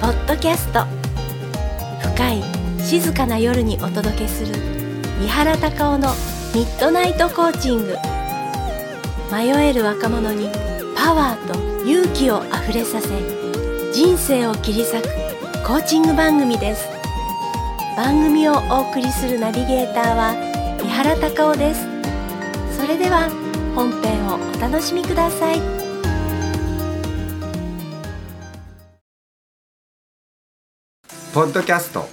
ポッドキャスト。深い静かな夜にお届けする三原隆夫のミッドナイトコーチング。迷える若者にパワーと勇気をあふれさせ人生を切り裂くコーチング番組です。番組をお送りするナビゲーターは三原隆夫です。それでは本編をお楽しみください。ポッドキャスト。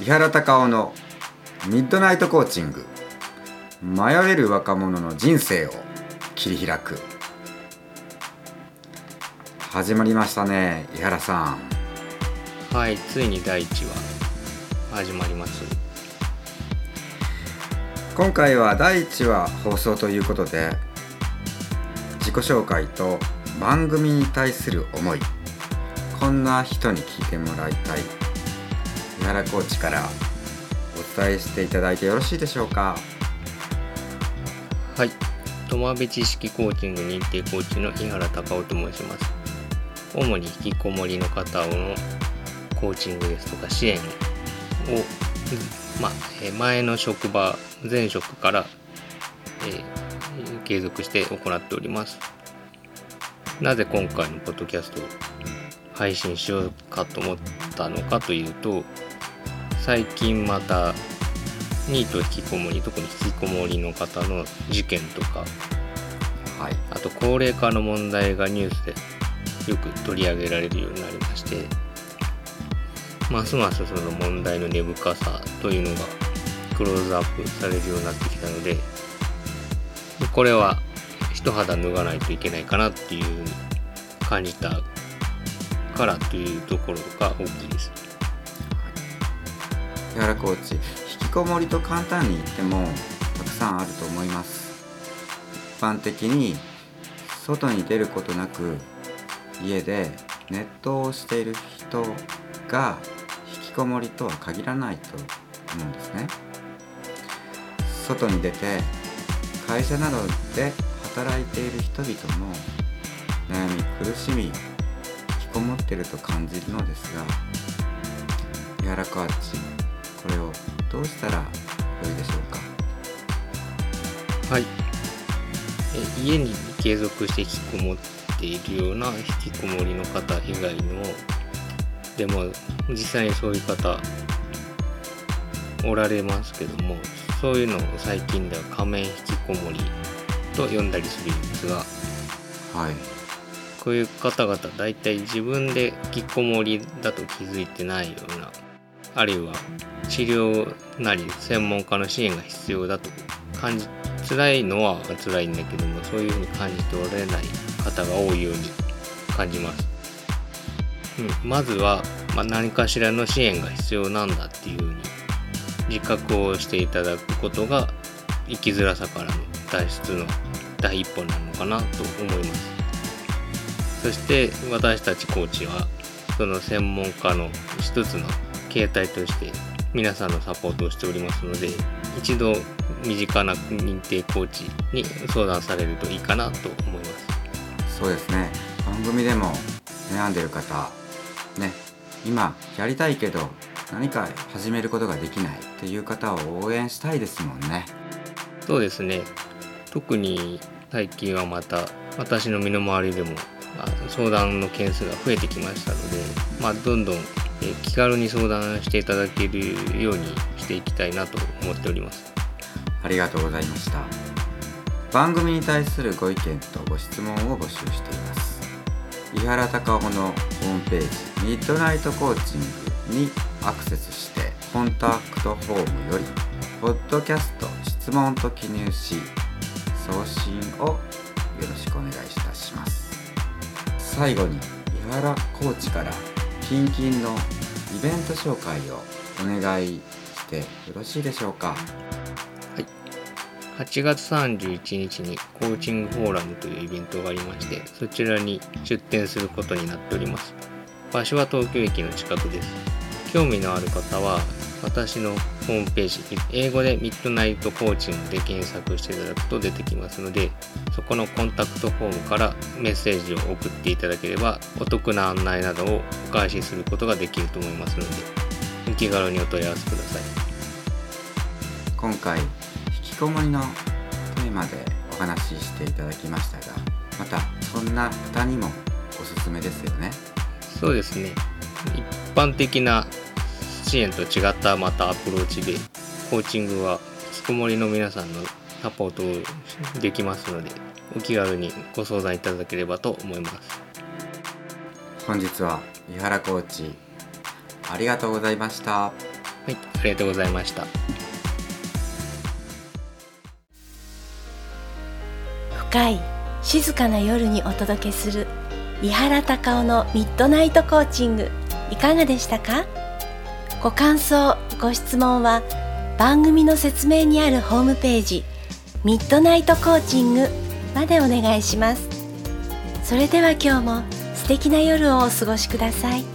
伊原隆夫のミッドナイトコーチング。迷える若者の人生を切り開く。始まりましたね伊原さん。はいついに第1話。始まります。今回は第1話放送ということで自己紹介と番組に対する思いこんな人に聞いてもらいたい。伊原コーチからお伝えしていただいてよろしいでしょうか？はい。友部知識コーチング認定コーチの井原隆夫と申します。主に引きこもりの方のコーチングですとか支援を、ま、前の職場前職から、えー、継続して行っております。なぜ今回のポッドキャストを配信しようかと思ったのかというと最近またニート引きこもり特に引きこもりの方の事件とか、はい、あと高齢化の問題がニュースでよく取り上げられるようになりましてますますその問題の根深さというのがクローズアップされるようになってきたのでこれは一肌脱がないといけないかなっていう感じたからというところが大きいです。井原コーチ引きこもりと簡単に言ってもたくさんあると思います。一般的に外に出ることなく家でネットをしている人が引きこもりとは限らないと思うんですね。外に出て会社などで働いている人々も悩み苦しみってると感じるのですが柔らかアーチこれをどうしたらよいでしょうか？はい。え家に継続して引きこもっているような引きこもりの方以外のでも実際にそういう方おられますけどもそういうのを最近では仮面引きこもりと呼んだりするんですが。はいこういう方々大体自分で引きこもりだと気づいてないようなあるいは治療なり専門家の支援が必要だと感じ辛いのは辛いんだけどもそういうふうに感じておられない方が多いように感じます。うん、まずは、まあ、何かしらの支援が必要なんだっていうふうに自覚をしていただくことが生きづらさからの脱出の第一歩なのかなと思います。そして私たちコーチはその専門家の一つの形態として皆さんのサポートをしておりますので一度身近な認定コーチに相談されるといいかなと思います。そうですね。番組でも悩んでる方ね今やりたいけど何か始めることができないっていう方を応援したいですもんね。そうですね。特に最近はまた私の身の回りでも相談の件数が増えてきましたので、まあ、どんどん気軽に相談していただけるようにしていきたいなと思っております。ありがとうございました。番組に対するご意見とご質問を募集しています。伊原隆夫のホームページミッドナイトコーチングにアクセスしてコンタクトフォームよりポッドキャスト質問と記入し送信をよろしくお願いいたします。最後に伊原コーチから近々のイベント紹介をお願いしてよろしいでしょうか？はい。8月31日にコーチングフォーラムというイベントがありましてそちらに出展することになっております。場所は東京駅の近くです。興味のある方は私のホームページ英語でミッドナイトコーチングで検索していただくと出てきますのでそこのコンタクトフォームからメッセージを送っていただければお得な案内などをお返しすることができると思いますのでお気軽にお問い合わせください。今回引きこもりのテーマでお話ししていただきましたがまたそんな方にもおすすめですよね。そうですね。一般的な支援と違ったまたアプローチでコーチングは引きこもりの皆さんのサポートをできますのでお気軽にご相談いただければと思います。本日は井原コーチありがとうございました。はいありがとうございました。深い静かな夜にお届けする伊原隆夫のミッドナイトコーチングいかがでしたか？ご感想ご質問は番組の説明にあるホームページミッドナイトコーチングまでお願いします。それでは今日も素敵な夜をお過ごしください。